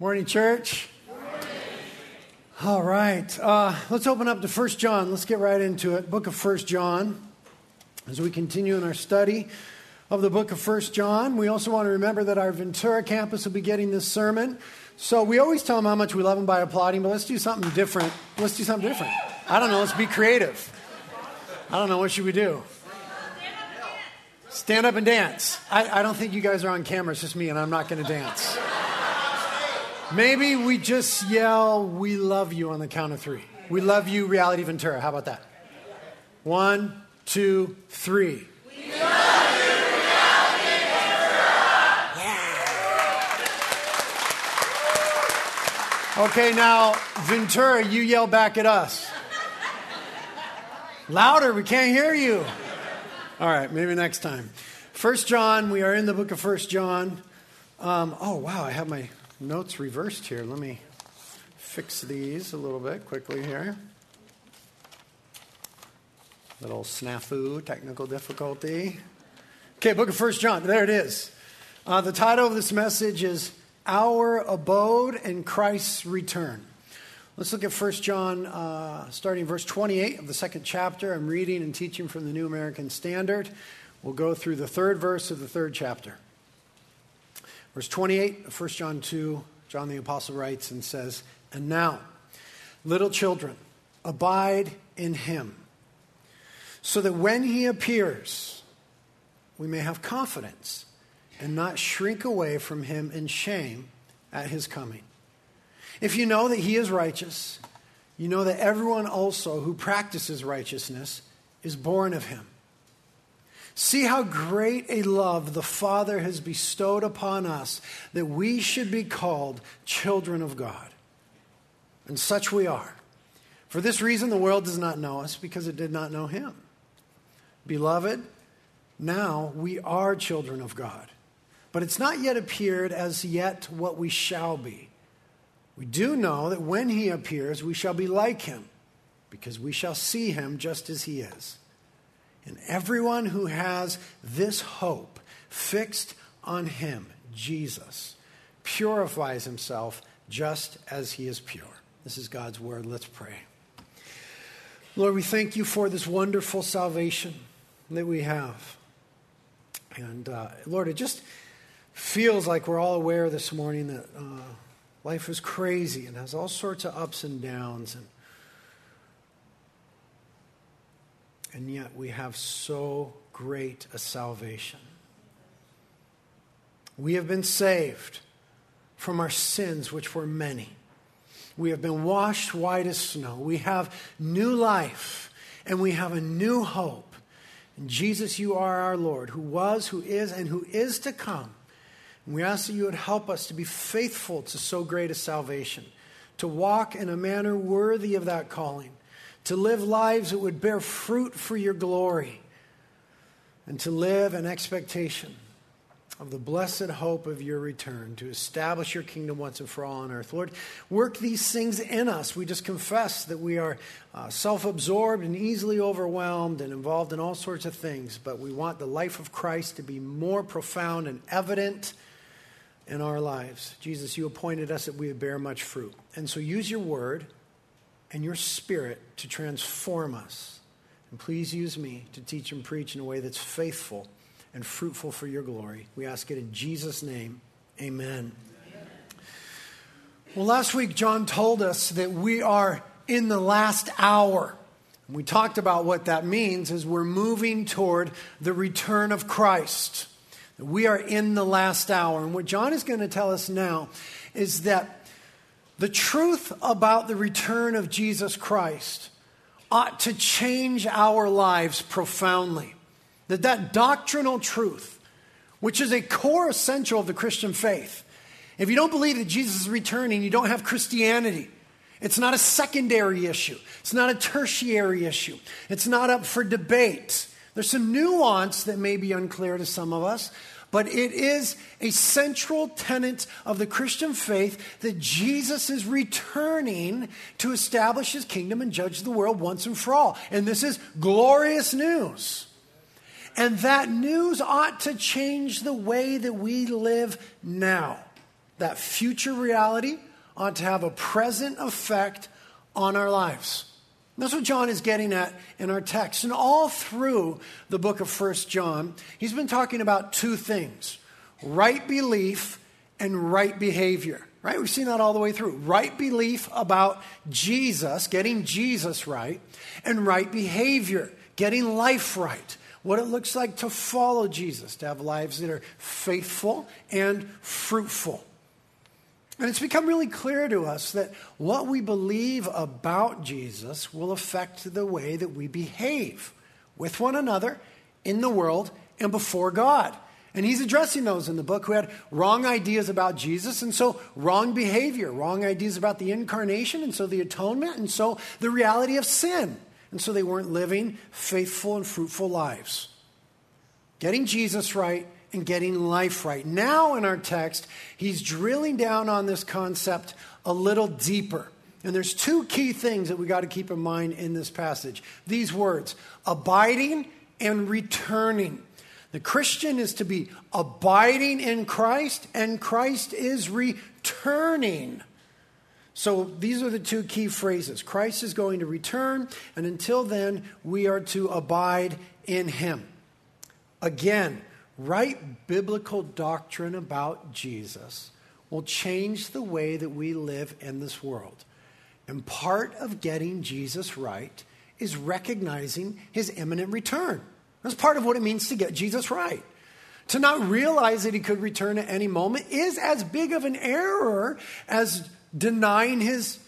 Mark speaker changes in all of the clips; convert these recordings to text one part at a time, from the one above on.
Speaker 1: Morning, church. All right. Uh, let's open up to First John. Let's get right into it. Book of First John. As we continue in our study of the book of First John, we also want to remember that our Ventura campus will be getting this sermon. So we always tell them how much we love them by applauding, but let's do something different. Let's do something different. I don't know. Let's be creative. I don't know. What should we do? Stand up and dance. I, I don't think you guys are on camera. It's just me, and I'm not going to dance. Maybe we just yell, We love you on the count of three. We love you, Reality Ventura. How about that? One, two, three.
Speaker 2: We love you, Reality Ventura.
Speaker 1: Yeah. Okay, now, Ventura, you yell back at us. Louder, we can't hear you. All right, maybe next time. First John, we are in the book of First John. Um, oh, wow, I have my notes reversed here. Let me fix these a little bit quickly here. Little snafu, technical difficulty. Okay, book of First John. There it is. Uh, the title of this message is Our Abode and Christ's Return. Let's look at First John, uh, starting verse 28 of the second chapter. I'm reading and teaching from the New American Standard. We'll go through the third verse of the third chapter. Verse 28 of 1 John 2, John the Apostle writes and says, And now, little children, abide in him, so that when he appears, we may have confidence and not shrink away from him in shame at his coming. If you know that he is righteous, you know that everyone also who practices righteousness is born of him. See how great a love the Father has bestowed upon us that we should be called children of God. And such we are. For this reason, the world does not know us because it did not know him. Beloved, now we are children of God. But it's not yet appeared as yet what we shall be. We do know that when he appears, we shall be like him, because we shall see him just as he is. And everyone who has this hope fixed on him, Jesus, purifies himself just as he is pure. This is God's word. Let's pray. Lord, we thank you for this wonderful salvation that we have. And uh, Lord, it just feels like we're all aware this morning that uh, life is crazy and has all sorts of ups and downs. And and yet we have so great a salvation. We have been saved from our sins, which were many. We have been washed white as snow. We have new life, and we have a new hope. And Jesus, you are our Lord, who was, who is, and who is to come. And we ask that you would help us to be faithful to so great a salvation, to walk in a manner worthy of that calling to live lives that would bear fruit for your glory, and to live in expectation of the blessed hope of your return to establish your kingdom once and for all on earth. Lord, work these things in us. We just confess that we are uh, self absorbed and easily overwhelmed and involved in all sorts of things, but we want the life of Christ to be more profound and evident in our lives. Jesus, you appointed us that we would bear much fruit. And so use your word and your spirit to transform us. And please use me to teach and preach in a way that's faithful and fruitful for your glory. We ask it in Jesus' name. Amen. Well, last week, John told us that we are in the last hour. And we talked about what that means as we're moving toward the return of Christ. We are in the last hour. And what John is going to tell us now is that the truth about the return of Jesus Christ ought to change our lives profoundly. That that doctrinal truth, which is a core essential of the Christian faith, if you don't believe that Jesus is returning, you don't have Christianity. It's not a secondary issue. It's not a tertiary issue. It's not up for debate. There's some nuance that may be unclear to some of us, but it is a central tenet of the Christian faith that Jesus is returning to establish his kingdom and judge the world once and for all. And this is glorious news. And that news ought to change the way that we live now. that future reality ought to have a present effect on our lives. That's what John is getting at in our text. And all through the book of First John, he's been talking about two things right belief and right behavior. Right? We've seen that all the way through. Right belief about Jesus, getting Jesus right, and right behavior, getting life right. What it looks like to follow Jesus, to have lives that are faithful and fruitful. And it's become really clear to us that what we believe about Jesus will affect the way that we behave with one another, in the world, and before God. And he's addressing those in the book who had wrong ideas about Jesus, and so wrong behavior, wrong ideas about the incarnation, and so the atonement, and so the reality of sin. And so they weren't living faithful and fruitful lives. Getting Jesus right and getting life right. Now, in our text, he's drilling down on this concept a little deeper. And there's two key things that we got to keep in mind in this passage these words abiding and returning. The Christian is to be abiding in Christ, and Christ is returning. So these are the two key phrases Christ is going to return, and until then, we are to abide in him. Again, right biblical doctrine about Jesus will change the way that we live in this world. And part of getting Jesus right is recognizing his imminent return. That's part of what it means to get Jesus right. To not realize that he could return at any moment is as big of an error as denying his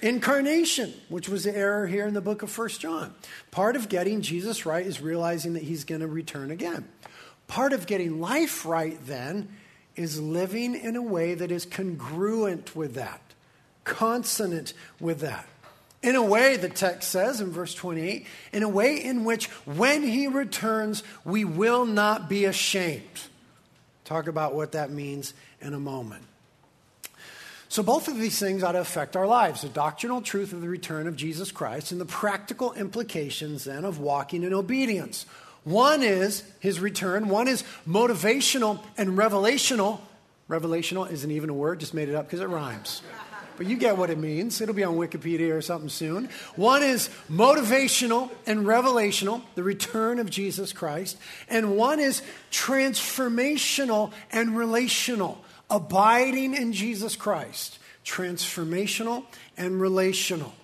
Speaker 1: incarnation, which was the error here in the book of First John. Part of getting Jesus right is realizing that he's going to return again. Part of getting life right, then, is living in a way that is congruent with that, consonant with that. In a way, the text says in verse 28, in a way in which when he returns, we will not be ashamed. Talk about what that means in a moment. So, both of these things ought to affect our lives the doctrinal truth of the return of Jesus Christ and the practical implications then of walking in obedience. One is his return, one is motivational and revelational. Revelational isn't even a word, just made it up because it rhymes. But you get what it means. It'll be on Wikipedia or something soon. One is motivational and revelational, the return of Jesus Christ. And one is transformational and relational, abiding in Jesus Christ. Transformational and relational.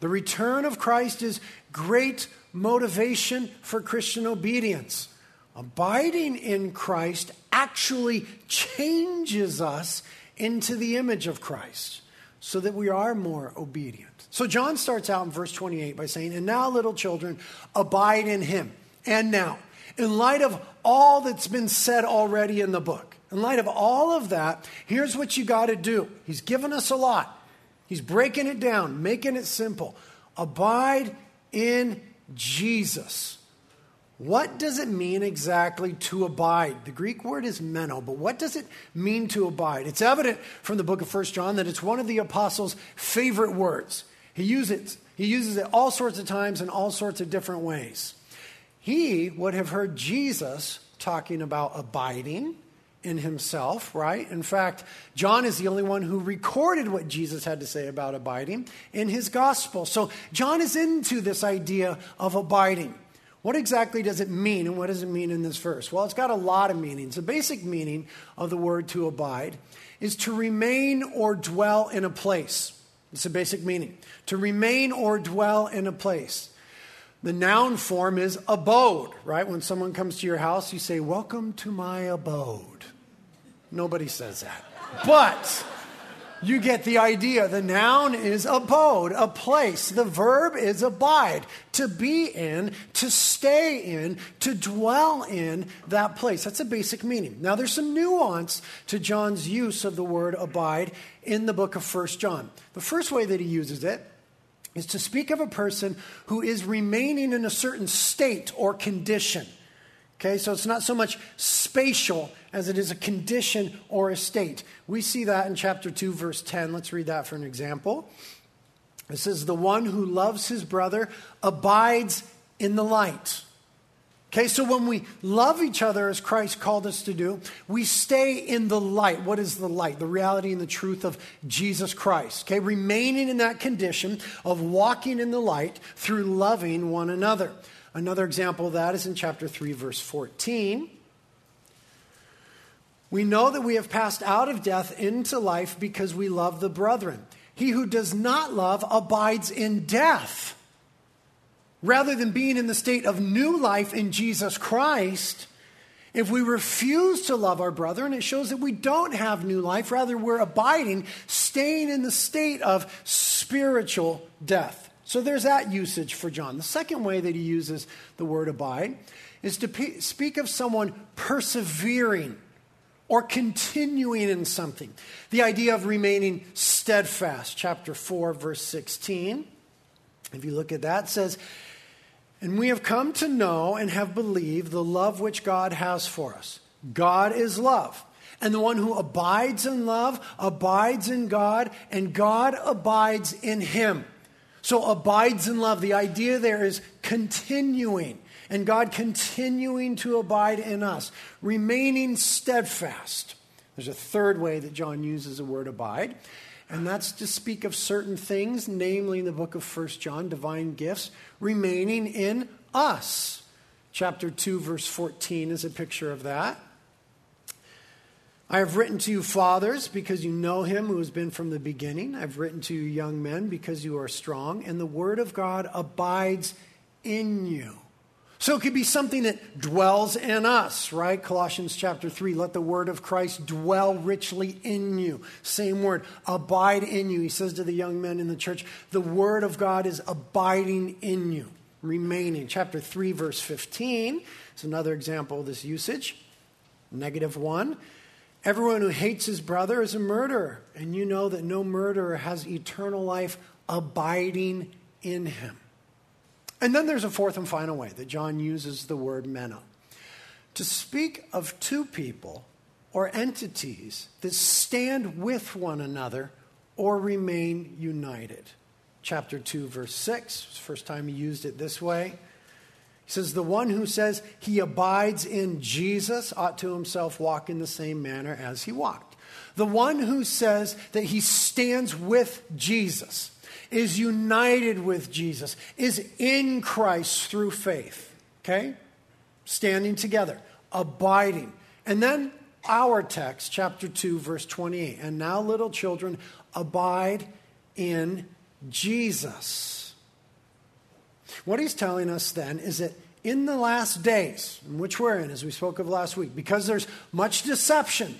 Speaker 1: The return of Christ is great motivation for Christian obedience. Abiding in Christ actually changes us into the image of Christ so that we are more obedient. So John starts out in verse 28 by saying, And now, little children, abide in him. And now, in light of all that's been said already in the book, in light of all of that, here's what you got to do. He's given us a lot. He's breaking it down, making it simple. Abide in Jesus. What does it mean exactly to abide? The Greek word is meno, but what does it mean to abide? It's evident from the book of First John that it's one of the apostles' favorite words. He uses it, he uses it all sorts of times in all sorts of different ways. He would have heard Jesus talking about abiding in himself, right? In fact, John is the only one who recorded what Jesus had to say about abiding in his gospel. So John is into this idea of abiding. What exactly does it mean, and what does it mean in this verse? Well, it's got a lot of meanings. The basic meaning of the word to abide is to remain or dwell in a place. It's a basic meaning. To remain or dwell in a place. The noun form is abode, right? When someone comes to your house, you say, Welcome to my abode. Nobody says that. But you get the idea. The noun is abode, a place. The verb is abide, to be in, to stay in, to dwell in that place. That's a basic meaning. Now, there's some nuance to John's use of the word abide in the book of First John. The first way that he uses it is to speak of a person who is remaining in a certain state or condition. Okay, so it's not so much spatial as it is a condition or a state. We see that in chapter 2, verse 10. Let's read that for an example. It says, The one who loves his brother abides in the light. Okay, so when we love each other as Christ called us to do, we stay in the light. What is the light? The reality and the truth of Jesus Christ. Okay, remaining in that condition of walking in the light through loving one another. Another example of that is in chapter 3, verse 14. We know that we have passed out of death into life because we love the brethren. He who does not love abides in death. Rather than being in the state of new life in Jesus Christ, if we refuse to love our brethren, it shows that we don't have new life, rather, we're abiding, staying in the state of spiritual death. So there's that usage for John. The second way that he uses the word abide is to pe- speak of someone persevering or continuing in something. The idea of remaining steadfast, chapter 4, verse 16. If you look at that, says, And we have come to know and have believed the love which God has for us. God is love. And the one who abides in love abides in God, and God abides in him. So, abides in love. The idea there is continuing and God continuing to abide in us, remaining steadfast. There's a third way that John uses the word abide, and that's to speak of certain things, namely in the book of First John, divine gifts, remaining in us. Chapter 2, verse 14 is a picture of that. I have written to you, fathers, because you know him who has been from the beginning. I've written to you, young men, because you are strong, and the word of God abides in you. So it could be something that dwells in us, right? Colossians chapter 3, let the word of Christ dwell richly in you. Same word, abide in you. He says to the young men in the church, the word of God is abiding in you, remaining. Chapter 3, verse 15 is another example of this usage. Negative 1. Everyone who hates his brother is a murderer, and you know that no murderer has eternal life abiding in him. And then there's a fourth and final way that John uses the word meno to speak of two people or entities that stand with one another or remain united. Chapter 2, verse 6, first time he used it this way. He says, The one who says he abides in Jesus ought to himself walk in the same manner as he walked. The one who says that he stands with Jesus is united with Jesus, is in Christ through faith. Okay? Standing together, abiding. And then our text, chapter 2, verse 28. And now, little children, abide in Jesus. What he's telling us then is that in the last days, in which we're in, as we spoke of last week, because there's much deception,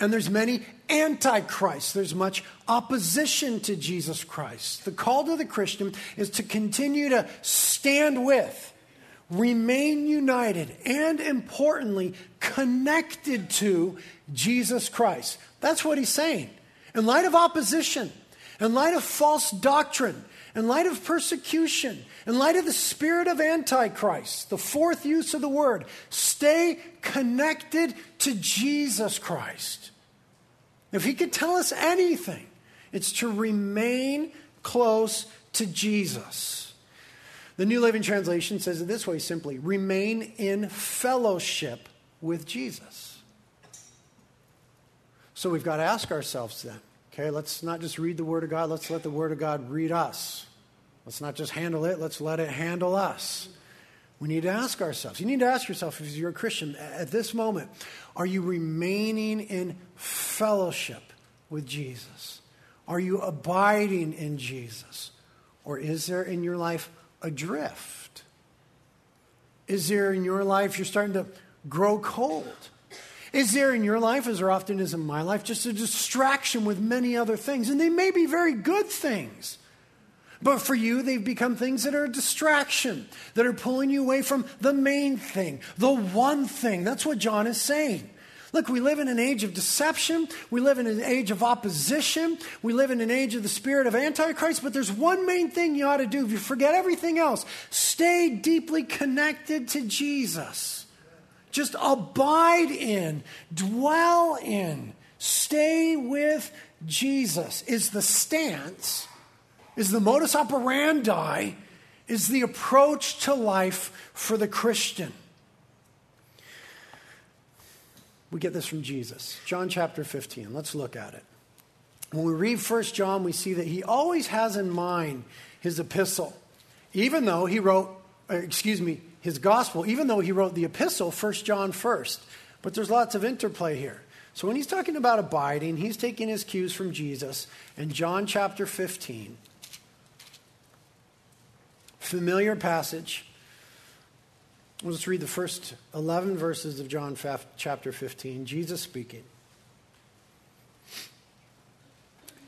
Speaker 1: and there's many antichrists. There's much opposition to Jesus Christ. The call to the Christian is to continue to stand with, remain united, and importantly, connected to Jesus Christ. That's what he's saying. In light of opposition, in light of false doctrine, in light of persecution, in light of the spirit of Antichrist, the fourth use of the word, stay connected to Jesus Christ. If he could tell us anything, it's to remain close to Jesus. The New Living Translation says it this way simply remain in fellowship with Jesus. So we've got to ask ourselves then okay, let's not just read the Word of God, let's let the Word of God read us. Let's not just handle it, let's let it handle us. We need to ask ourselves. You need to ask yourself if you're a Christian at this moment, are you remaining in fellowship with Jesus? Are you abiding in Jesus? Or is there in your life a drift? Is there in your life you're starting to grow cold? Is there in your life, as there often is in my life, just a distraction with many other things? And they may be very good things. But for you, they've become things that are a distraction, that are pulling you away from the main thing, the one thing. That's what John is saying. Look, we live in an age of deception. We live in an age of opposition. We live in an age of the spirit of Antichrist. But there's one main thing you ought to do if you forget everything else stay deeply connected to Jesus. Just abide in, dwell in, stay with Jesus is the stance, is the modus operandi, is the approach to life for the Christian. We get this from Jesus. John chapter 15. Let's look at it. When we read 1 John, we see that he always has in mind his epistle, even though he wrote, uh, excuse me, his gospel, even though he wrote the epistle, 1 John first. But there's lots of interplay here. So when he's talking about abiding, he's taking his cues from Jesus. In John chapter 15, familiar passage. Let's read the first 11 verses of John chapter 15. Jesus speaking.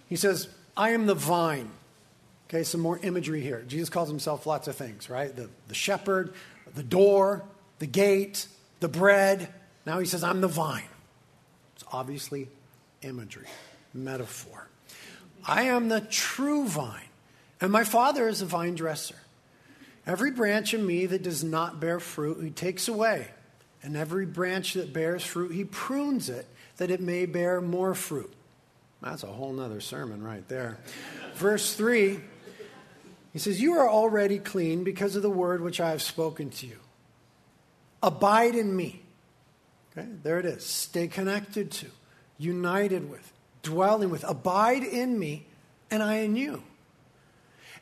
Speaker 1: He says, I am the vine. Okay, some more imagery here. Jesus calls himself lots of things, right? The, the shepherd, the door, the gate, the bread. Now he says, I'm the vine. It's obviously imagery, metaphor. I am the true vine, and my Father is a vine dresser. Every branch in me that does not bear fruit, he takes away. And every branch that bears fruit, he prunes it that it may bear more fruit. That's a whole nother sermon right there. Verse 3, he says, You are already clean because of the word which I have spoken to you. Abide in me. Okay, there it is. Stay connected to, united with, dwelling with. Abide in me, and I in you.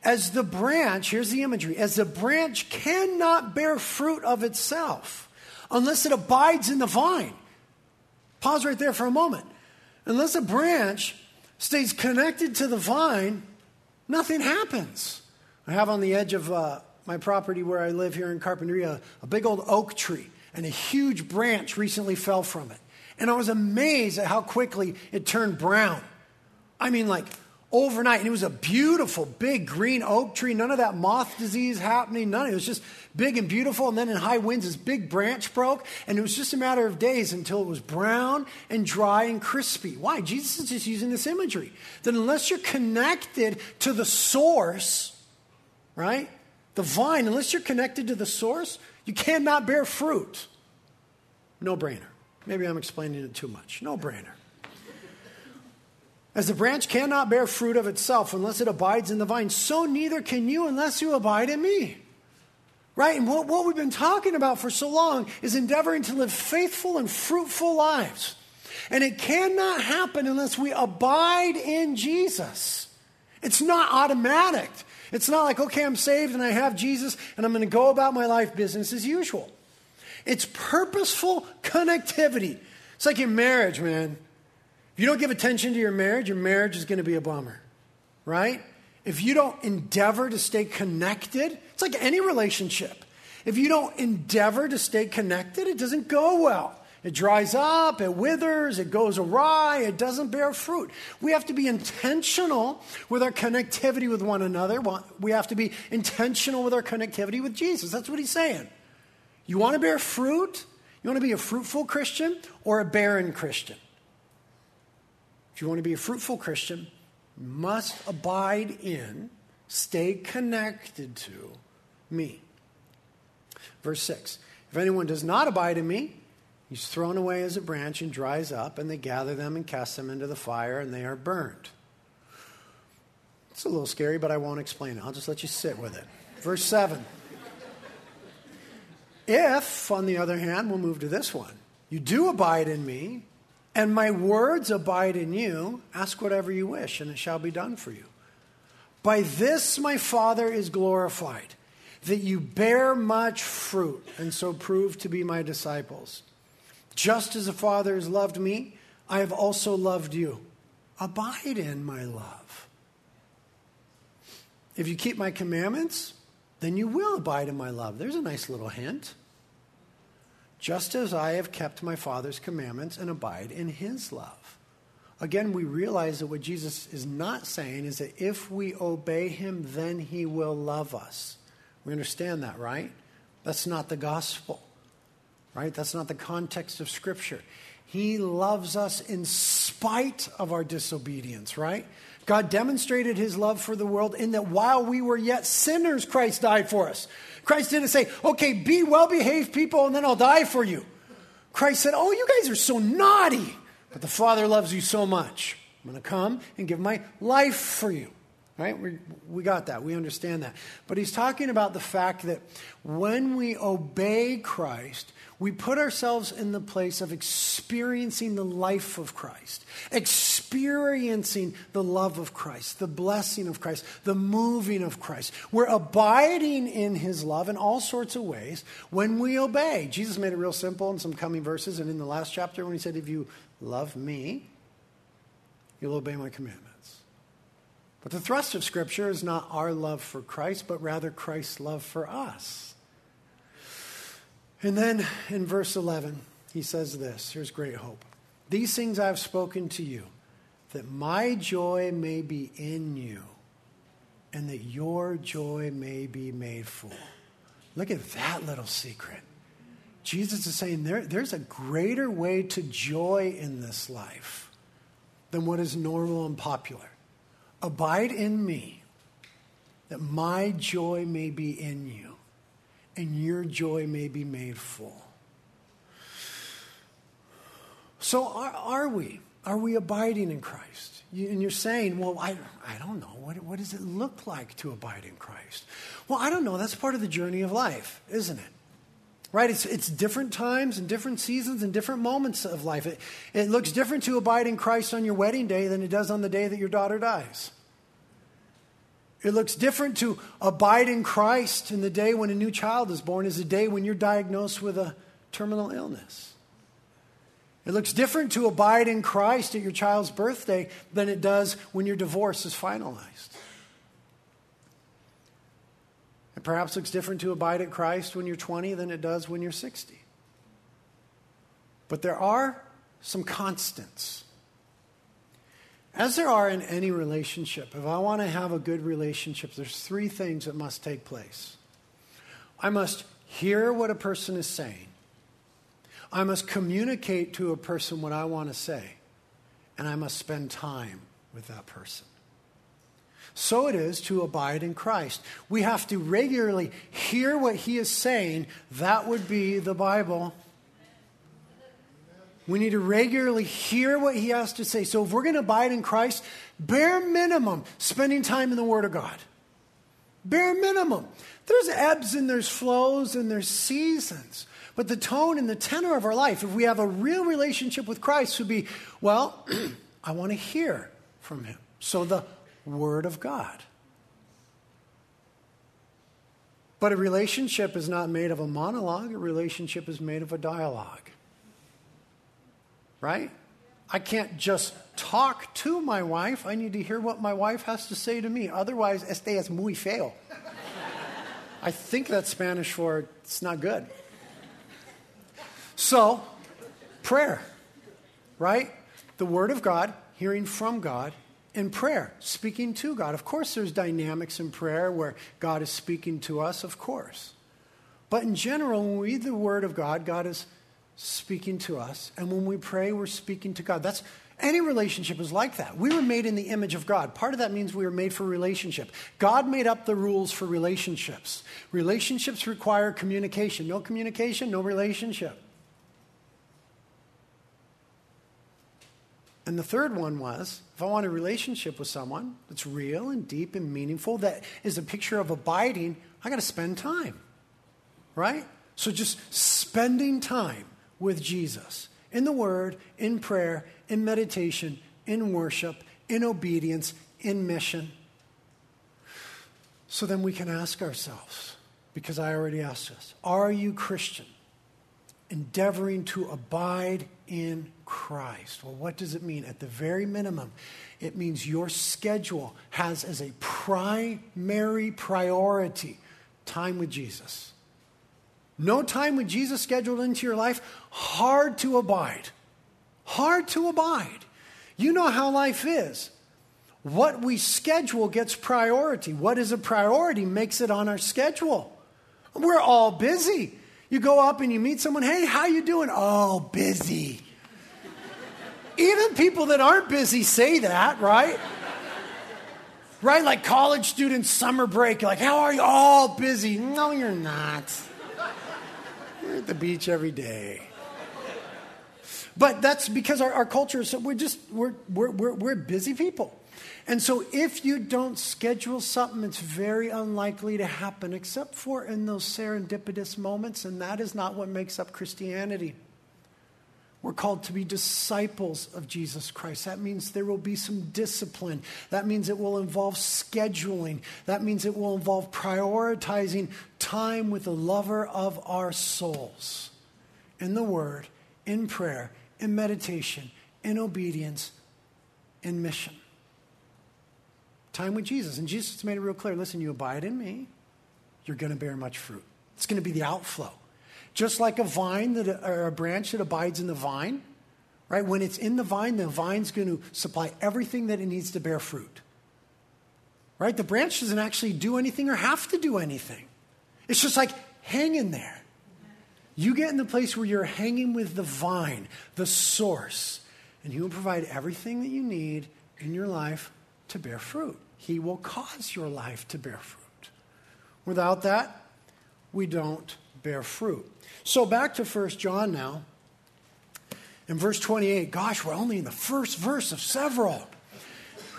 Speaker 1: As the branch, here's the imagery, as the branch cannot bear fruit of itself unless it abides in the vine. Pause right there for a moment. Unless a branch stays connected to the vine, nothing happens. I have on the edge of uh, my property where I live here in Carpinteria a big old oak tree, and a huge branch recently fell from it. And I was amazed at how quickly it turned brown. I mean, like overnight. And it was a beautiful, big green oak tree. None of that moth disease happening. None. Of it was just big and beautiful. And then in high winds, this big branch broke. And it was just a matter of days until it was brown and dry and crispy. Why? Jesus is just using this imagery. That unless you're connected to the source, right? The vine, unless you're connected to the source, you cannot bear fruit. No brainer. Maybe I'm explaining it too much. No brainer. As the branch cannot bear fruit of itself unless it abides in the vine, so neither can you unless you abide in me. Right? And what, what we've been talking about for so long is endeavoring to live faithful and fruitful lives. And it cannot happen unless we abide in Jesus. It's not automatic. It's not like, okay, I'm saved and I have Jesus and I'm going to go about my life business as usual. It's purposeful connectivity. It's like your marriage, man. If you don't give attention to your marriage, your marriage is going to be a bummer, right? If you don't endeavor to stay connected, it's like any relationship. If you don't endeavor to stay connected, it doesn't go well. It dries up, it withers, it goes awry, it doesn't bear fruit. We have to be intentional with our connectivity with one another. We have to be intentional with our connectivity with Jesus. That's what he's saying. You want to bear fruit? You want to be a fruitful Christian or a barren Christian? If you want to be a fruitful Christian, you must abide in, stay connected to me. Verse 6 If anyone does not abide in me, he's thrown away as a branch and dries up, and they gather them and cast them into the fire, and they are burned. It's a little scary, but I won't explain it. I'll just let you sit with it. Verse 7. If, on the other hand, we'll move to this one, you do abide in me, and my words abide in you. Ask whatever you wish, and it shall be done for you. By this my Father is glorified, that you bear much fruit, and so prove to be my disciples. Just as the Father has loved me, I have also loved you. Abide in my love. If you keep my commandments, then you will abide in my love. There's a nice little hint just as I have kept my Father's commandments and abide in his love. Again, we realize that what Jesus is not saying is that if we obey him, then he will love us. We understand that, right? That's not the gospel, right? That's not the context of Scripture. He loves us in spite of our disobedience, right? God demonstrated his love for the world in that while we were yet sinners, Christ died for us. Christ didn't say, okay, be well behaved people and then I'll die for you. Christ said, oh, you guys are so naughty, but the Father loves you so much. I'm going to come and give my life for you. Right? We, we got that. We understand that. But he's talking about the fact that when we obey Christ, we put ourselves in the place of experiencing the life of Christ, experiencing the love of Christ, the blessing of Christ, the moving of Christ. We're abiding in his love in all sorts of ways when we obey. Jesus made it real simple in some coming verses, and in the last chapter when he said, If you love me, you'll obey my commandments. But the thrust of Scripture is not our love for Christ, but rather Christ's love for us. And then in verse 11, he says this here's great hope. These things I've spoken to you, that my joy may be in you, and that your joy may be made full. Look at that little secret. Jesus is saying there, there's a greater way to joy in this life than what is normal and popular. Abide in me, that my joy may be in you, and your joy may be made full. So, are, are we? Are we abiding in Christ? You, and you're saying, well, I, I don't know. What, what does it look like to abide in Christ? Well, I don't know. That's part of the journey of life, isn't it? Right? It's, it's different times and different seasons and different moments of life. It, it looks different to abide in Christ on your wedding day than it does on the day that your daughter dies. It looks different to abide in Christ in the day when a new child is born as a day when you're diagnosed with a terminal illness. It looks different to abide in Christ at your child's birthday than it does when your divorce is finalized. It perhaps looks different to abide at Christ when you're 20 than it does when you're 60. But there are some constants. As there are in any relationship, if I want to have a good relationship, there's three things that must take place. I must hear what a person is saying. I must communicate to a person what I want to say. And I must spend time with that person. So it is to abide in Christ. We have to regularly hear what he is saying. That would be the Bible. We need to regularly hear what he has to say. So if we're going to abide in Christ, bare minimum, spending time in the Word of God. Bare minimum. There's ebbs and there's flows and there's seasons. But the tone and the tenor of our life, if we have a real relationship with Christ, would be, well, I want to hear from him. So the Word of God. But a relationship is not made of a monologue, a relationship is made of a dialogue. Right? I can't just talk to my wife. I need to hear what my wife has to say to me. Otherwise, este es muy feo. I think that's Spanish for it's not good. So, prayer, right? The Word of God, hearing from God, in prayer, speaking to God. Of course, there's dynamics in prayer where God is speaking to us, of course. But in general, when we read the Word of God, God is speaking to us. And when we pray, we're speaking to God. That's any relationship is like that. We were made in the image of God. Part of that means we were made for relationship. God made up the rules for relationships. Relationships require communication. No communication, no relationship. And the third one was if I want a relationship with someone that's real and deep and meaningful, that is a picture of abiding, I got to spend time. Right? So just spending time with Jesus in the Word, in prayer, in meditation, in worship, in obedience, in mission. So then we can ask ourselves, because I already asked us, are you Christian? Endeavoring to abide in Christ. Well, what does it mean? At the very minimum, it means your schedule has as a primary priority time with Jesus. No time with Jesus scheduled into your life, hard to abide. Hard to abide. You know how life is. What we schedule gets priority. What is a priority makes it on our schedule. We're all busy. You go up and you meet someone, hey, how you doing? Oh, busy. Even people that aren't busy say that, right? Right? Like college students, summer break. Like, how are you? All busy. No, you're not. You're at the beach every day. But that's because our, our culture is, so we're just, we're, we're, we're, we're busy people. And so if you don't schedule something, it's very unlikely to happen, except for in those serendipitous moments, and that is not what makes up Christianity. We're called to be disciples of Jesus Christ. That means there will be some discipline. That means it will involve scheduling. That means it will involve prioritizing time with the lover of our souls in the Word, in prayer, in meditation, in obedience, in mission. Time with Jesus. And Jesus made it real clear listen, you abide in me, you're going to bear much fruit. It's going to be the outflow. Just like a vine that, or a branch that abides in the vine, right? When it's in the vine, the vine's going to supply everything that it needs to bear fruit. Right? The branch doesn't actually do anything or have to do anything. It's just like hanging there. You get in the place where you're hanging with the vine, the source, and He will provide everything that you need in your life to bear fruit. He will cause your life to bear fruit. Without that, we don't bear fruit. So back to 1 John now. In verse 28, gosh, we're only in the first verse of several.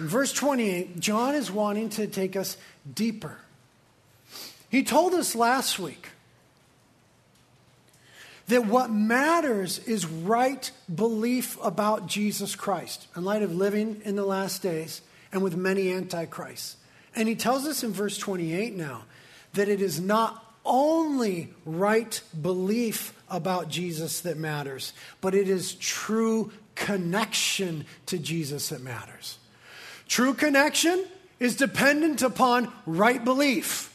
Speaker 1: In verse 28, John is wanting to take us deeper. He told us last week that what matters is right belief about Jesus Christ in light of living in the last days and with many antichrists. And he tells us in verse 28 now that it is not only right belief about Jesus that matters, but it is true connection to Jesus that matters. True connection is dependent upon right belief.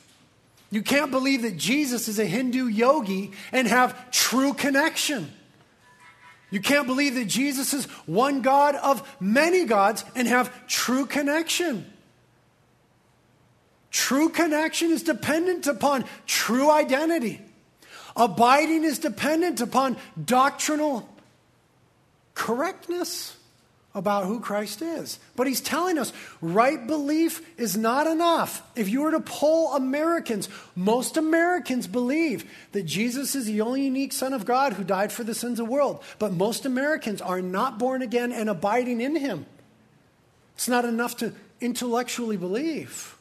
Speaker 1: You can't believe that Jesus is a Hindu yogi and have true connection. You can't believe that Jesus is one God of many gods and have true connection. True connection is dependent upon true identity. Abiding is dependent upon doctrinal correctness about who Christ is. But he's telling us right belief is not enough. If you were to poll Americans, most Americans believe that Jesus is the only unique Son of God who died for the sins of the world. But most Americans are not born again and abiding in him. It's not enough to intellectually believe.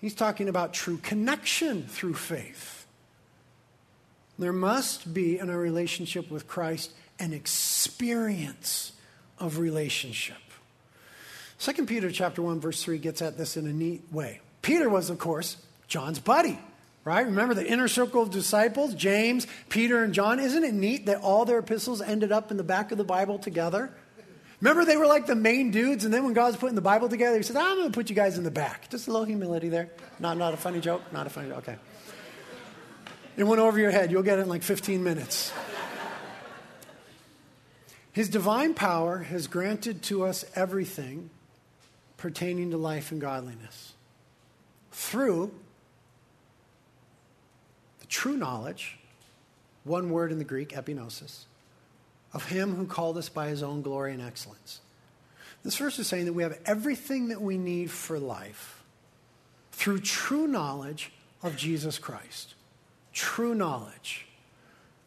Speaker 1: He's talking about true connection through faith. There must be in our relationship with Christ an experience of relationship. 2 Peter chapter 1 verse 3 gets at this in a neat way. Peter was of course John's buddy, right? Remember the inner circle of disciples, James, Peter and John. Isn't it neat that all their epistles ended up in the back of the Bible together? Remember they were like the main dudes and then when God was putting the Bible together, he said, ah, "I'm going to put you guys in the back." Just a little humility there. Not not a funny joke, not a funny joke. Okay. It went over your head. You'll get it in like 15 minutes. His divine power has granted to us everything pertaining to life and godliness through the true knowledge, one word in the Greek, epignosis, of Him who called us by His own glory and excellence. This verse is saying that we have everything that we need for life through true knowledge of Jesus Christ. True knowledge.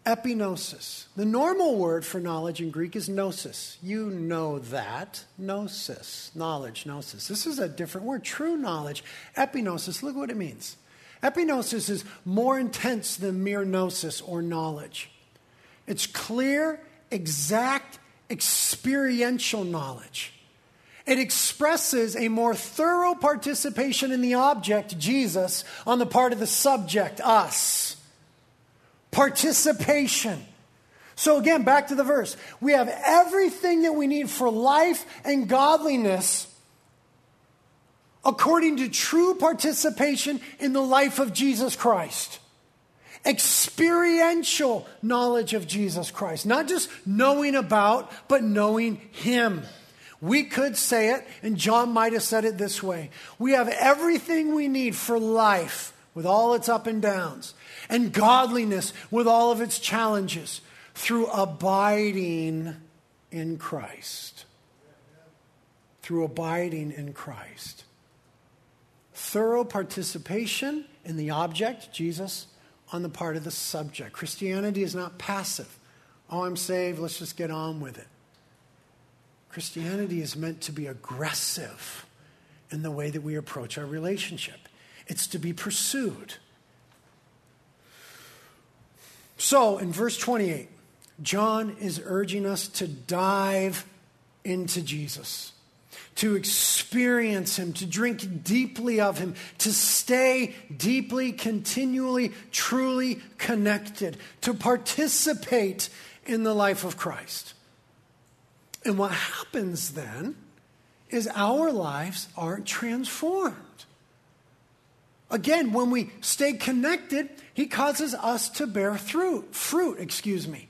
Speaker 1: Epignosis. The normal word for knowledge in Greek is gnosis. You know that. Gnosis. Knowledge, gnosis. This is a different word. True knowledge. Epignosis. Look what it means. Epignosis is more intense than mere gnosis or knowledge. It's clear, exact, experiential knowledge. It expresses a more thorough participation in the object, Jesus, on the part of the subject, us participation. So, again, back to the verse. We have everything that we need for life and godliness according to true participation in the life of Jesus Christ. Experiential knowledge of Jesus Christ. Not just knowing about, but knowing Him. We could say it, and John might have said it this way We have everything we need for life with all its up and downs and godliness with all of its challenges through abiding in Christ. Through abiding in Christ. Thorough participation in the object, Jesus, on the part of the subject. Christianity is not passive oh, I'm saved, let's just get on with it. Christianity is meant to be aggressive in the way that we approach our relationship, it's to be pursued. So, in verse 28, John is urging us to dive into Jesus, to experience him, to drink deeply of him, to stay deeply, continually, truly connected, to participate in the life of Christ. And what happens then is our lives aren't transformed. Again, when we stay connected, he causes us to bear fruit, fruit, excuse me.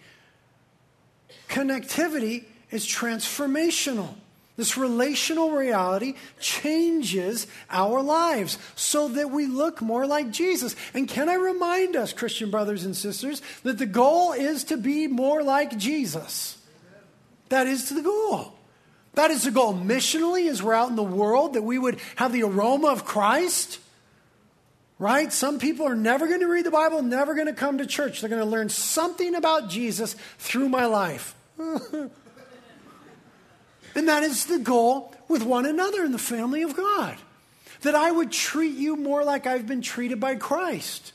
Speaker 1: Connectivity is transformational. This relational reality changes our lives so that we look more like Jesus. And can I remind us, Christian brothers and sisters, that the goal is to be more like Jesus? That is the goal. That is the goal missionally as we're out in the world, that we would have the aroma of Christ. Right? Some people are never going to read the Bible, never going to come to church. They're going to learn something about Jesus through my life. and that is the goal with one another in the family of God. That I would treat you more like I've been treated by Christ.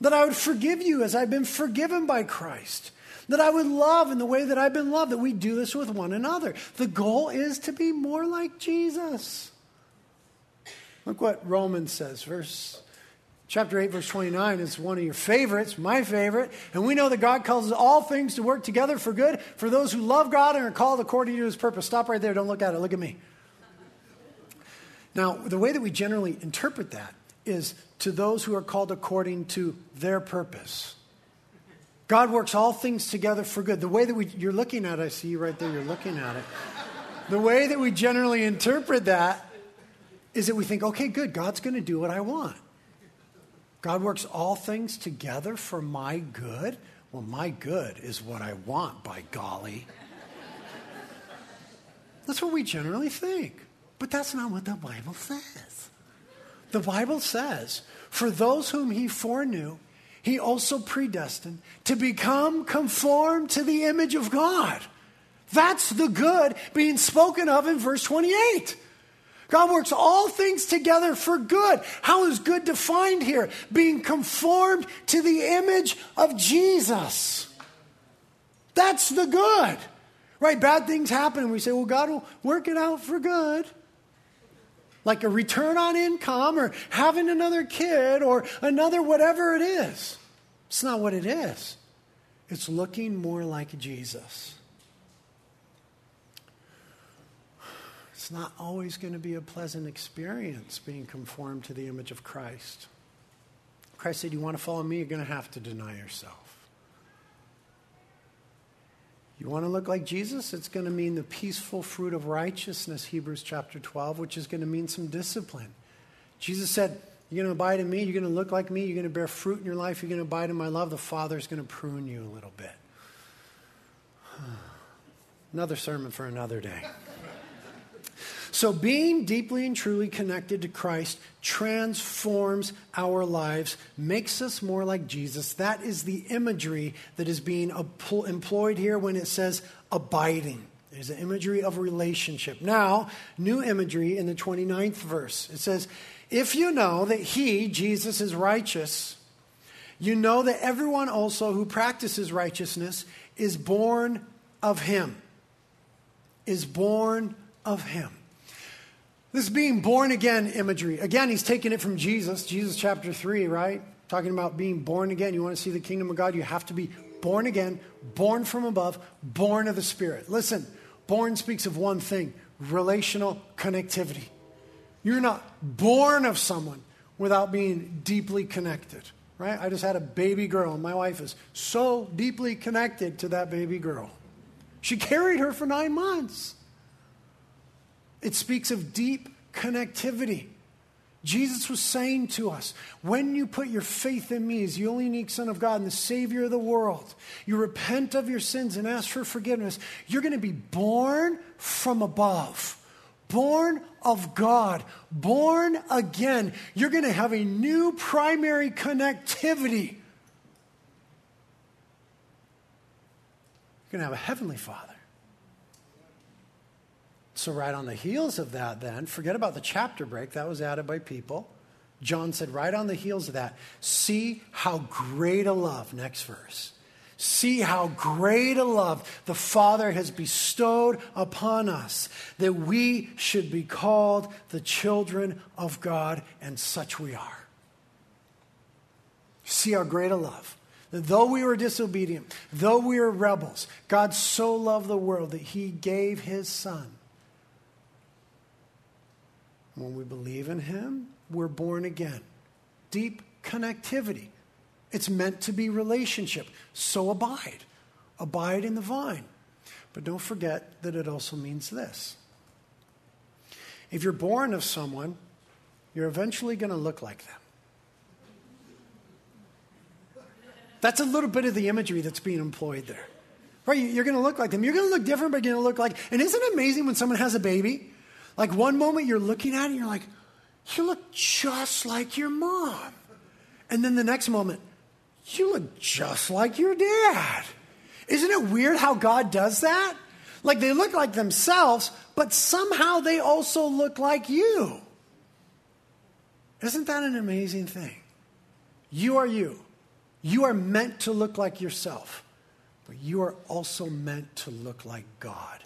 Speaker 1: That I would forgive you as I've been forgiven by Christ that I would love in the way that I've been loved, that we do this with one another. The goal is to be more like Jesus. Look what Romans says, verse chapter 8 verse 29 is one of your favorites my favorite and we know that god causes all things to work together for good for those who love god and are called according to his purpose stop right there don't look at it look at me now the way that we generally interpret that is to those who are called according to their purpose God works all things together for good. The way that we, you're looking at it, I see you right there, you're looking at it. The way that we generally interpret that is that we think, okay, good, God's going to do what I want. God works all things together for my good. Well, my good is what I want, by golly. That's what we generally think. But that's not what the Bible says. The Bible says, for those whom he foreknew, he also predestined to become conformed to the image of God. That's the good being spoken of in verse 28. God works all things together for good. How is good defined here? Being conformed to the image of Jesus. That's the good. Right? Bad things happen, and we say, well, God will work it out for good. Like a return on income or having another kid or another whatever it is. It's not what it is. It's looking more like Jesus. It's not always going to be a pleasant experience being conformed to the image of Christ. Christ said, You want to follow me? You're going to have to deny yourself. You want to look like Jesus? It's going to mean the peaceful fruit of righteousness, Hebrews chapter 12, which is going to mean some discipline. Jesus said, You're going to abide in me. You're going to look like me. You're going to bear fruit in your life. You're going to abide in my love. The Father's going to prune you a little bit. Another sermon for another day. So, being deeply and truly connected to Christ transforms our lives, makes us more like Jesus. That is the imagery that is being employed here when it says abiding. There's an imagery of relationship. Now, new imagery in the 29th verse. It says, If you know that he, Jesus, is righteous, you know that everyone also who practices righteousness is born of him. Is born of him. This being born again imagery. Again, he's taking it from Jesus, Jesus chapter 3, right? Talking about being born again. You want to see the kingdom of God? You have to be born again, born from above, born of the Spirit. Listen, born speaks of one thing relational connectivity. You're not born of someone without being deeply connected, right? I just had a baby girl, and my wife is so deeply connected to that baby girl. She carried her for nine months. It speaks of deep connectivity. Jesus was saying to us, when you put your faith in me as the only unique Son of God and the Savior of the world, you repent of your sins and ask for forgiveness, you're going to be born from above, born of God, born again. You're going to have a new primary connectivity. You're going to have a heavenly Father. So, right on the heels of that, then, forget about the chapter break, that was added by people. John said, right on the heels of that, see how great a love, next verse. See how great a love the Father has bestowed upon us, that we should be called the children of God, and such we are. See how great a love. That though we were disobedient, though we were rebels, God so loved the world that he gave his Son. When we believe in him, we're born again. Deep connectivity. It's meant to be relationship. So abide. Abide in the vine. But don't forget that it also means this. If you're born of someone, you're eventually going to look like them. That's a little bit of the imagery that's being employed there. Right? You're going to look like them. You're going to look different, but you're going to look like. And isn't it amazing when someone has a baby? Like one moment you're looking at it and you're like, you look just like your mom. And then the next moment, you look just like your dad. Isn't it weird how God does that? Like they look like themselves, but somehow they also look like you. Isn't that an amazing thing? You are you. You are meant to look like yourself, but you are also meant to look like God.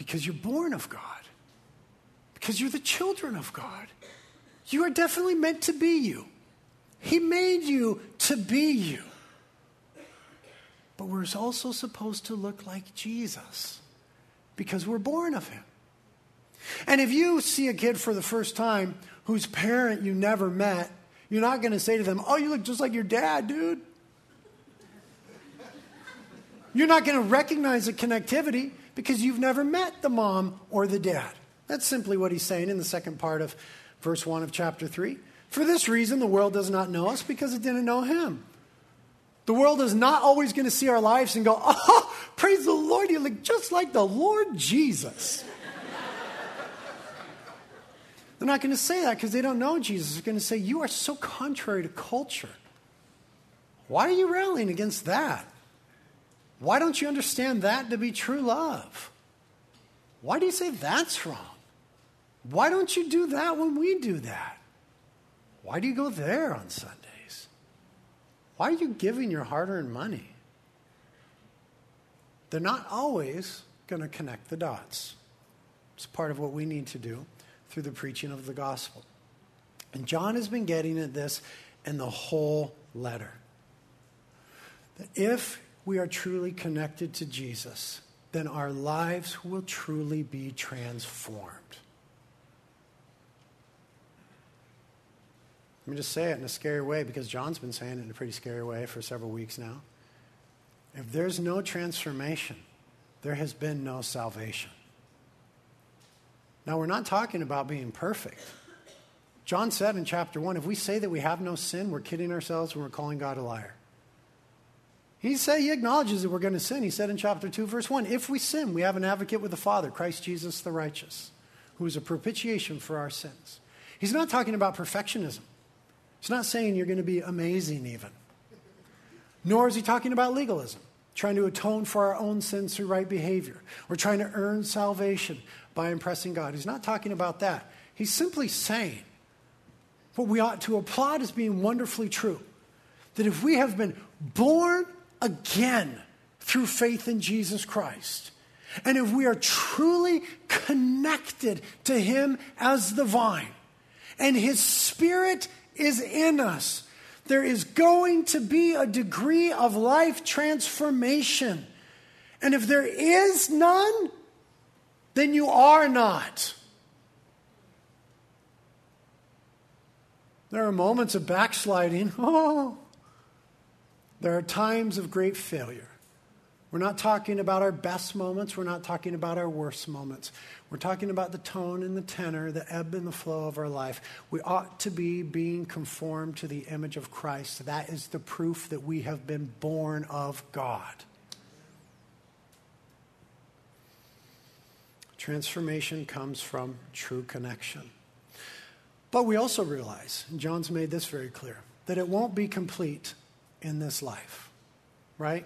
Speaker 1: Because you're born of God because you're the children of God. You are definitely meant to be you. He made you to be you. But we're also supposed to look like Jesus because we're born of him. And if you see a kid for the first time whose parent you never met, you're not going to say to them, Oh, you look just like your dad, dude. You're not going to recognize the connectivity because you've never met the mom or the dad. That's simply what he's saying in the second part of verse 1 of chapter 3. For this reason, the world does not know us because it didn't know him. The world is not always going to see our lives and go, oh, praise the Lord, you look just like the Lord Jesus. They're not going to say that because they don't know Jesus. They're going to say, You are so contrary to culture. Why are you rallying against that? Why don't you understand that to be true love? Why do you say that's wrong? Why don't you do that when we do that? Why do you go there on Sundays? Why are you giving your hard earned money? They're not always going to connect the dots. It's part of what we need to do through the preaching of the gospel. And John has been getting at this in the whole letter. That if we are truly connected to Jesus, then our lives will truly be transformed. Let me just say it in a scary way because John's been saying it in a pretty scary way for several weeks now. If there's no transformation, there has been no salvation. Now, we're not talking about being perfect. John said in chapter 1 if we say that we have no sin, we're kidding ourselves and we're calling God a liar. He said he acknowledges that we're going to sin. He said in chapter 2, verse 1, if we sin, we have an advocate with the Father, Christ Jesus the righteous, who is a propitiation for our sins. He's not talking about perfectionism. He's not saying you're going to be amazing, even. Nor is he talking about legalism, trying to atone for our own sins through right behavior, or trying to earn salvation by impressing God. He's not talking about that. He's simply saying what we ought to applaud as being wonderfully true that if we have been born again through faith in Jesus Christ, and if we are truly connected to Him as the vine, and His Spirit is in us, there is going to be a degree of life transformation. And if there is none, then you are not. There are moments of backsliding. Oh, there are times of great failure. We're not talking about our best moments. We're not talking about our worst moments. We're talking about the tone and the tenor, the ebb and the flow of our life. We ought to be being conformed to the image of Christ. That is the proof that we have been born of God. Transformation comes from true connection. But we also realize, and John's made this very clear, that it won't be complete in this life. right?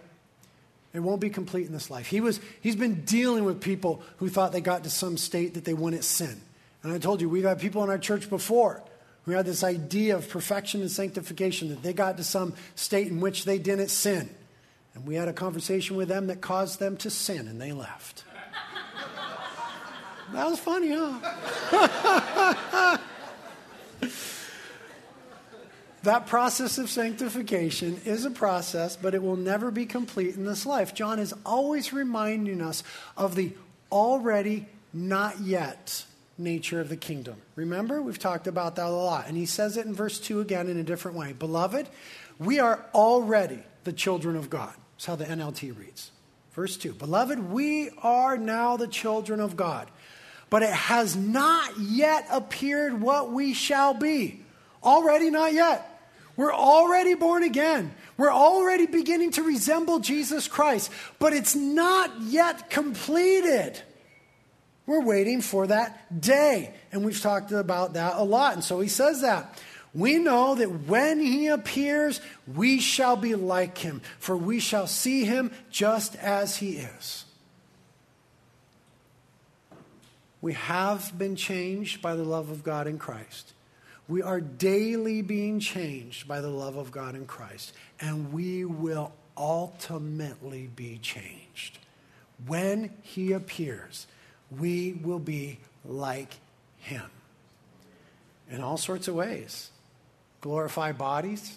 Speaker 1: It won't be complete in this life. He was, he's been dealing with people who thought they got to some state that they wouldn't sin. And I told you, we've had people in our church before who had this idea of perfection and sanctification, that they got to some state in which they didn't sin. And we had a conversation with them that caused them to sin, and they left. that was funny, huh? That process of sanctification is a process, but it will never be complete in this life. John is always reminding us of the already not yet nature of the kingdom. Remember, we've talked about that a lot. And he says it in verse 2 again in a different way. Beloved, we are already the children of God. That's how the NLT reads. Verse 2 Beloved, we are now the children of God, but it has not yet appeared what we shall be. Already, not yet. We're already born again. We're already beginning to resemble Jesus Christ, but it's not yet completed. We're waiting for that day. And we've talked about that a lot. And so he says that. We know that when he appears, we shall be like him, for we shall see him just as he is. We have been changed by the love of God in Christ. We are daily being changed by the love of God in Christ, and we will ultimately be changed. When He appears, we will be like Him in all sorts of ways. Glorify bodies,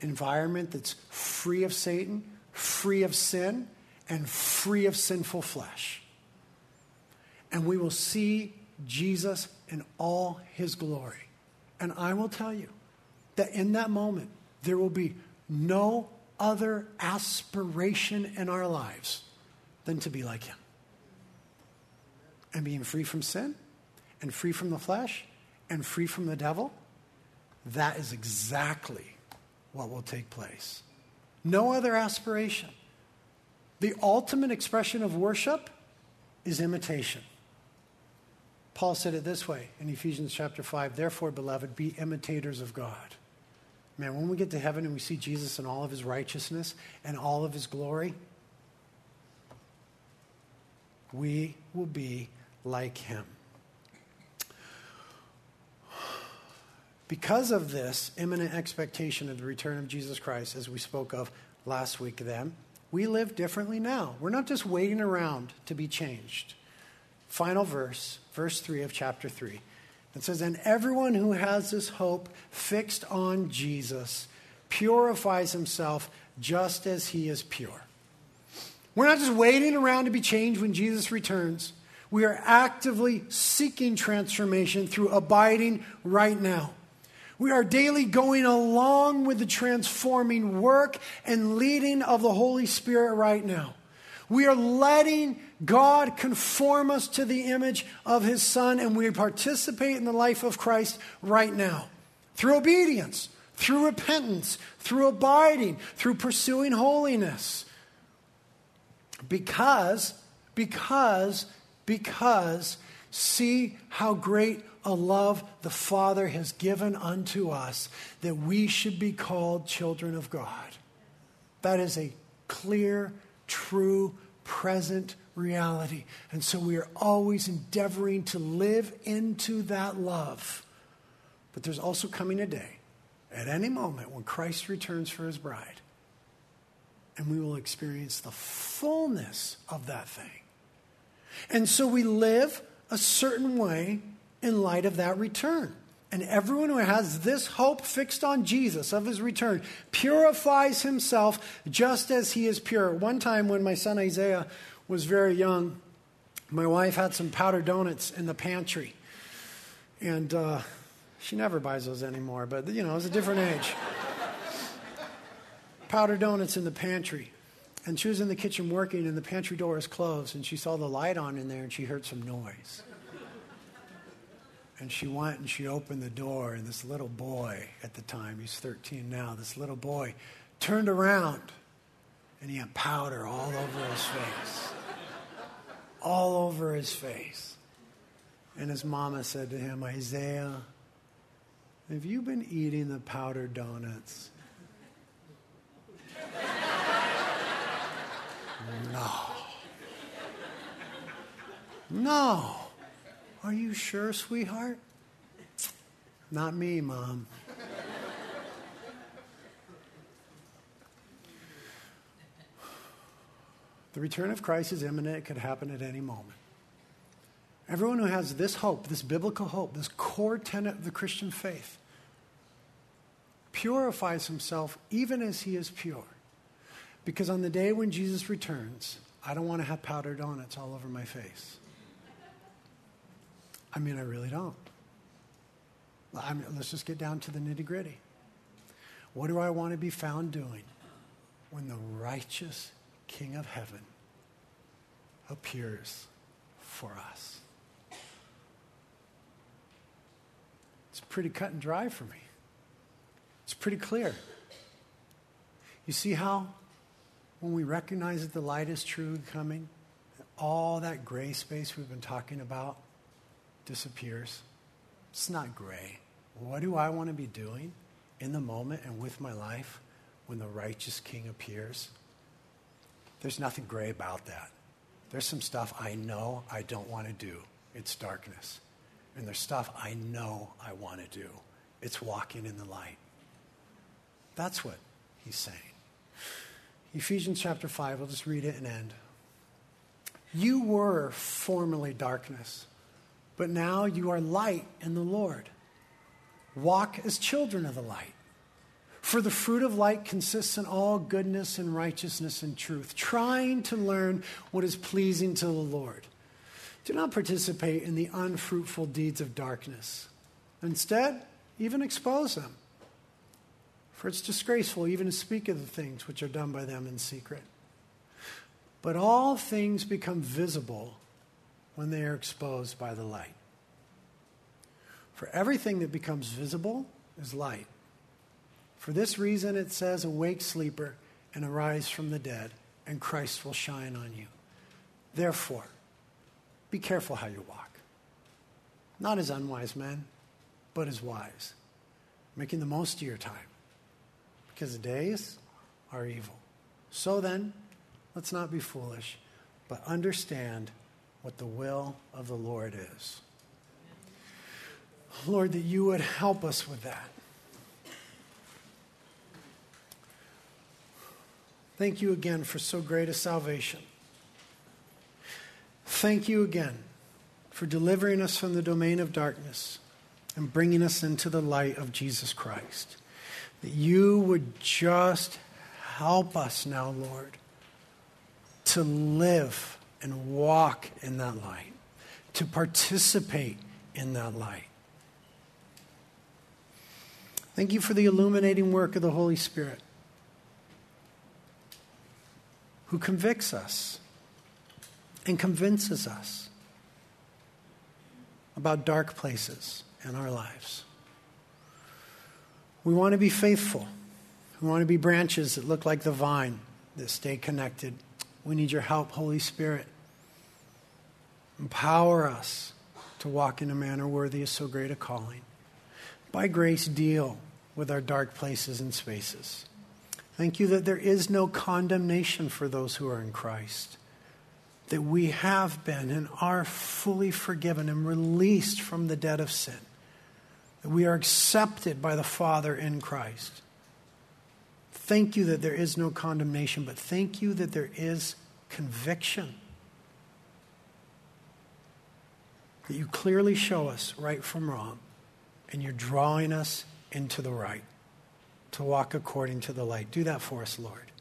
Speaker 1: environment that's free of Satan, free of sin, and free of sinful flesh. And we will see Jesus in all his glory. And I will tell you that in that moment, there will be no other aspiration in our lives than to be like him. And being free from sin, and free from the flesh, and free from the devil, that is exactly what will take place. No other aspiration. The ultimate expression of worship is imitation. Paul said it this way in Ephesians chapter 5 Therefore, beloved, be imitators of God. Man, when we get to heaven and we see Jesus in all of his righteousness and all of his glory, we will be like him. Because of this imminent expectation of the return of Jesus Christ, as we spoke of last week, then, we live differently now. We're not just waiting around to be changed. Final verse, verse 3 of chapter 3. It says, And everyone who has this hope fixed on Jesus purifies himself just as he is pure. We're not just waiting around to be changed when Jesus returns. We are actively seeking transformation through abiding right now. We are daily going along with the transforming work and leading of the Holy Spirit right now. We are letting God conform us to the image of his Son, and we participate in the life of Christ right now through obedience, through repentance, through abiding, through pursuing holiness. Because, because, because, see how great a love the Father has given unto us that we should be called children of God. That is a clear, true, present reality. And so we are always endeavoring to live into that love. But there's also coming a day, at any moment, when Christ returns for his bride. And we will experience the fullness of that thing. And so we live a certain way in light of that return. And everyone who has this hope fixed on Jesus of his return purifies himself just as he is pure. One time when my son Isaiah was very young, my wife had some powdered donuts in the pantry. And uh, she never buys those anymore, but you know, it was a different age. powdered donuts in the pantry. And she was in the kitchen working, and the pantry door was closed, and she saw the light on in there, and she heard some noise. And she went and she opened the door, and this little boy at the time, he's 13 now, this little boy turned around and he had powder all over his face all over his face. And his mama said to him, Isaiah, have you been eating the powdered donuts? No. No. Are you sure, sweetheart? Not me, Mom. the return of Christ is imminent. It could happen at any moment. Everyone who has this hope, this biblical hope, this core tenet of the Christian faith, purifies himself even as he is pure. Because on the day when Jesus returns, I don't want to have powdered donuts all over my face. I mean, I really don't. I mean, let's just get down to the nitty gritty. What do I want to be found doing when the righteous King of heaven appears for us? It's pretty cut and dry for me. It's pretty clear. You see how when we recognize that the light is true coming, all that gray space we've been talking about disappears. It's not gray. What do I want to be doing in the moment and with my life when the righteous king appears? There's nothing gray about that. There's some stuff I know I don't want to do. It's darkness. And there's stuff I know I want to do. It's walking in the light. That's what he's saying. Ephesians chapter 5, I'll just read it and end. You were formerly darkness, but now you are light in the Lord. Walk as children of the light. For the fruit of light consists in all goodness and righteousness and truth, trying to learn what is pleasing to the Lord. Do not participate in the unfruitful deeds of darkness. Instead, even expose them. For it's disgraceful even to speak of the things which are done by them in secret. But all things become visible when they are exposed by the light. For everything that becomes visible is light. For this reason, it says, Awake, sleeper, and arise from the dead, and Christ will shine on you. Therefore, be careful how you walk. Not as unwise men, but as wise, making the most of your time, because the days are evil. So then, let's not be foolish, but understand what the will of the Lord is. Lord, that you would help us with that. Thank you again for so great a salvation. Thank you again for delivering us from the domain of darkness and bringing us into the light of Jesus Christ. That you would just help us now, Lord, to live and walk in that light, to participate in that light. Thank you for the illuminating work of the Holy Spirit who convicts us and convinces us about dark places in our lives. We want to be faithful. We want to be branches that look like the vine that stay connected. We need your help, Holy Spirit. Empower us to walk in a manner worthy of so great a calling. By grace, deal with our dark places and spaces. Thank you that there is no condemnation for those who are in Christ that we have been and are fully forgiven and released from the debt of sin, that we are accepted by the Father in Christ. Thank you that there is no condemnation, but thank you that there is conviction. That you clearly show us right from wrong, and you're drawing us into the right to walk according to the light. Do that for us, Lord.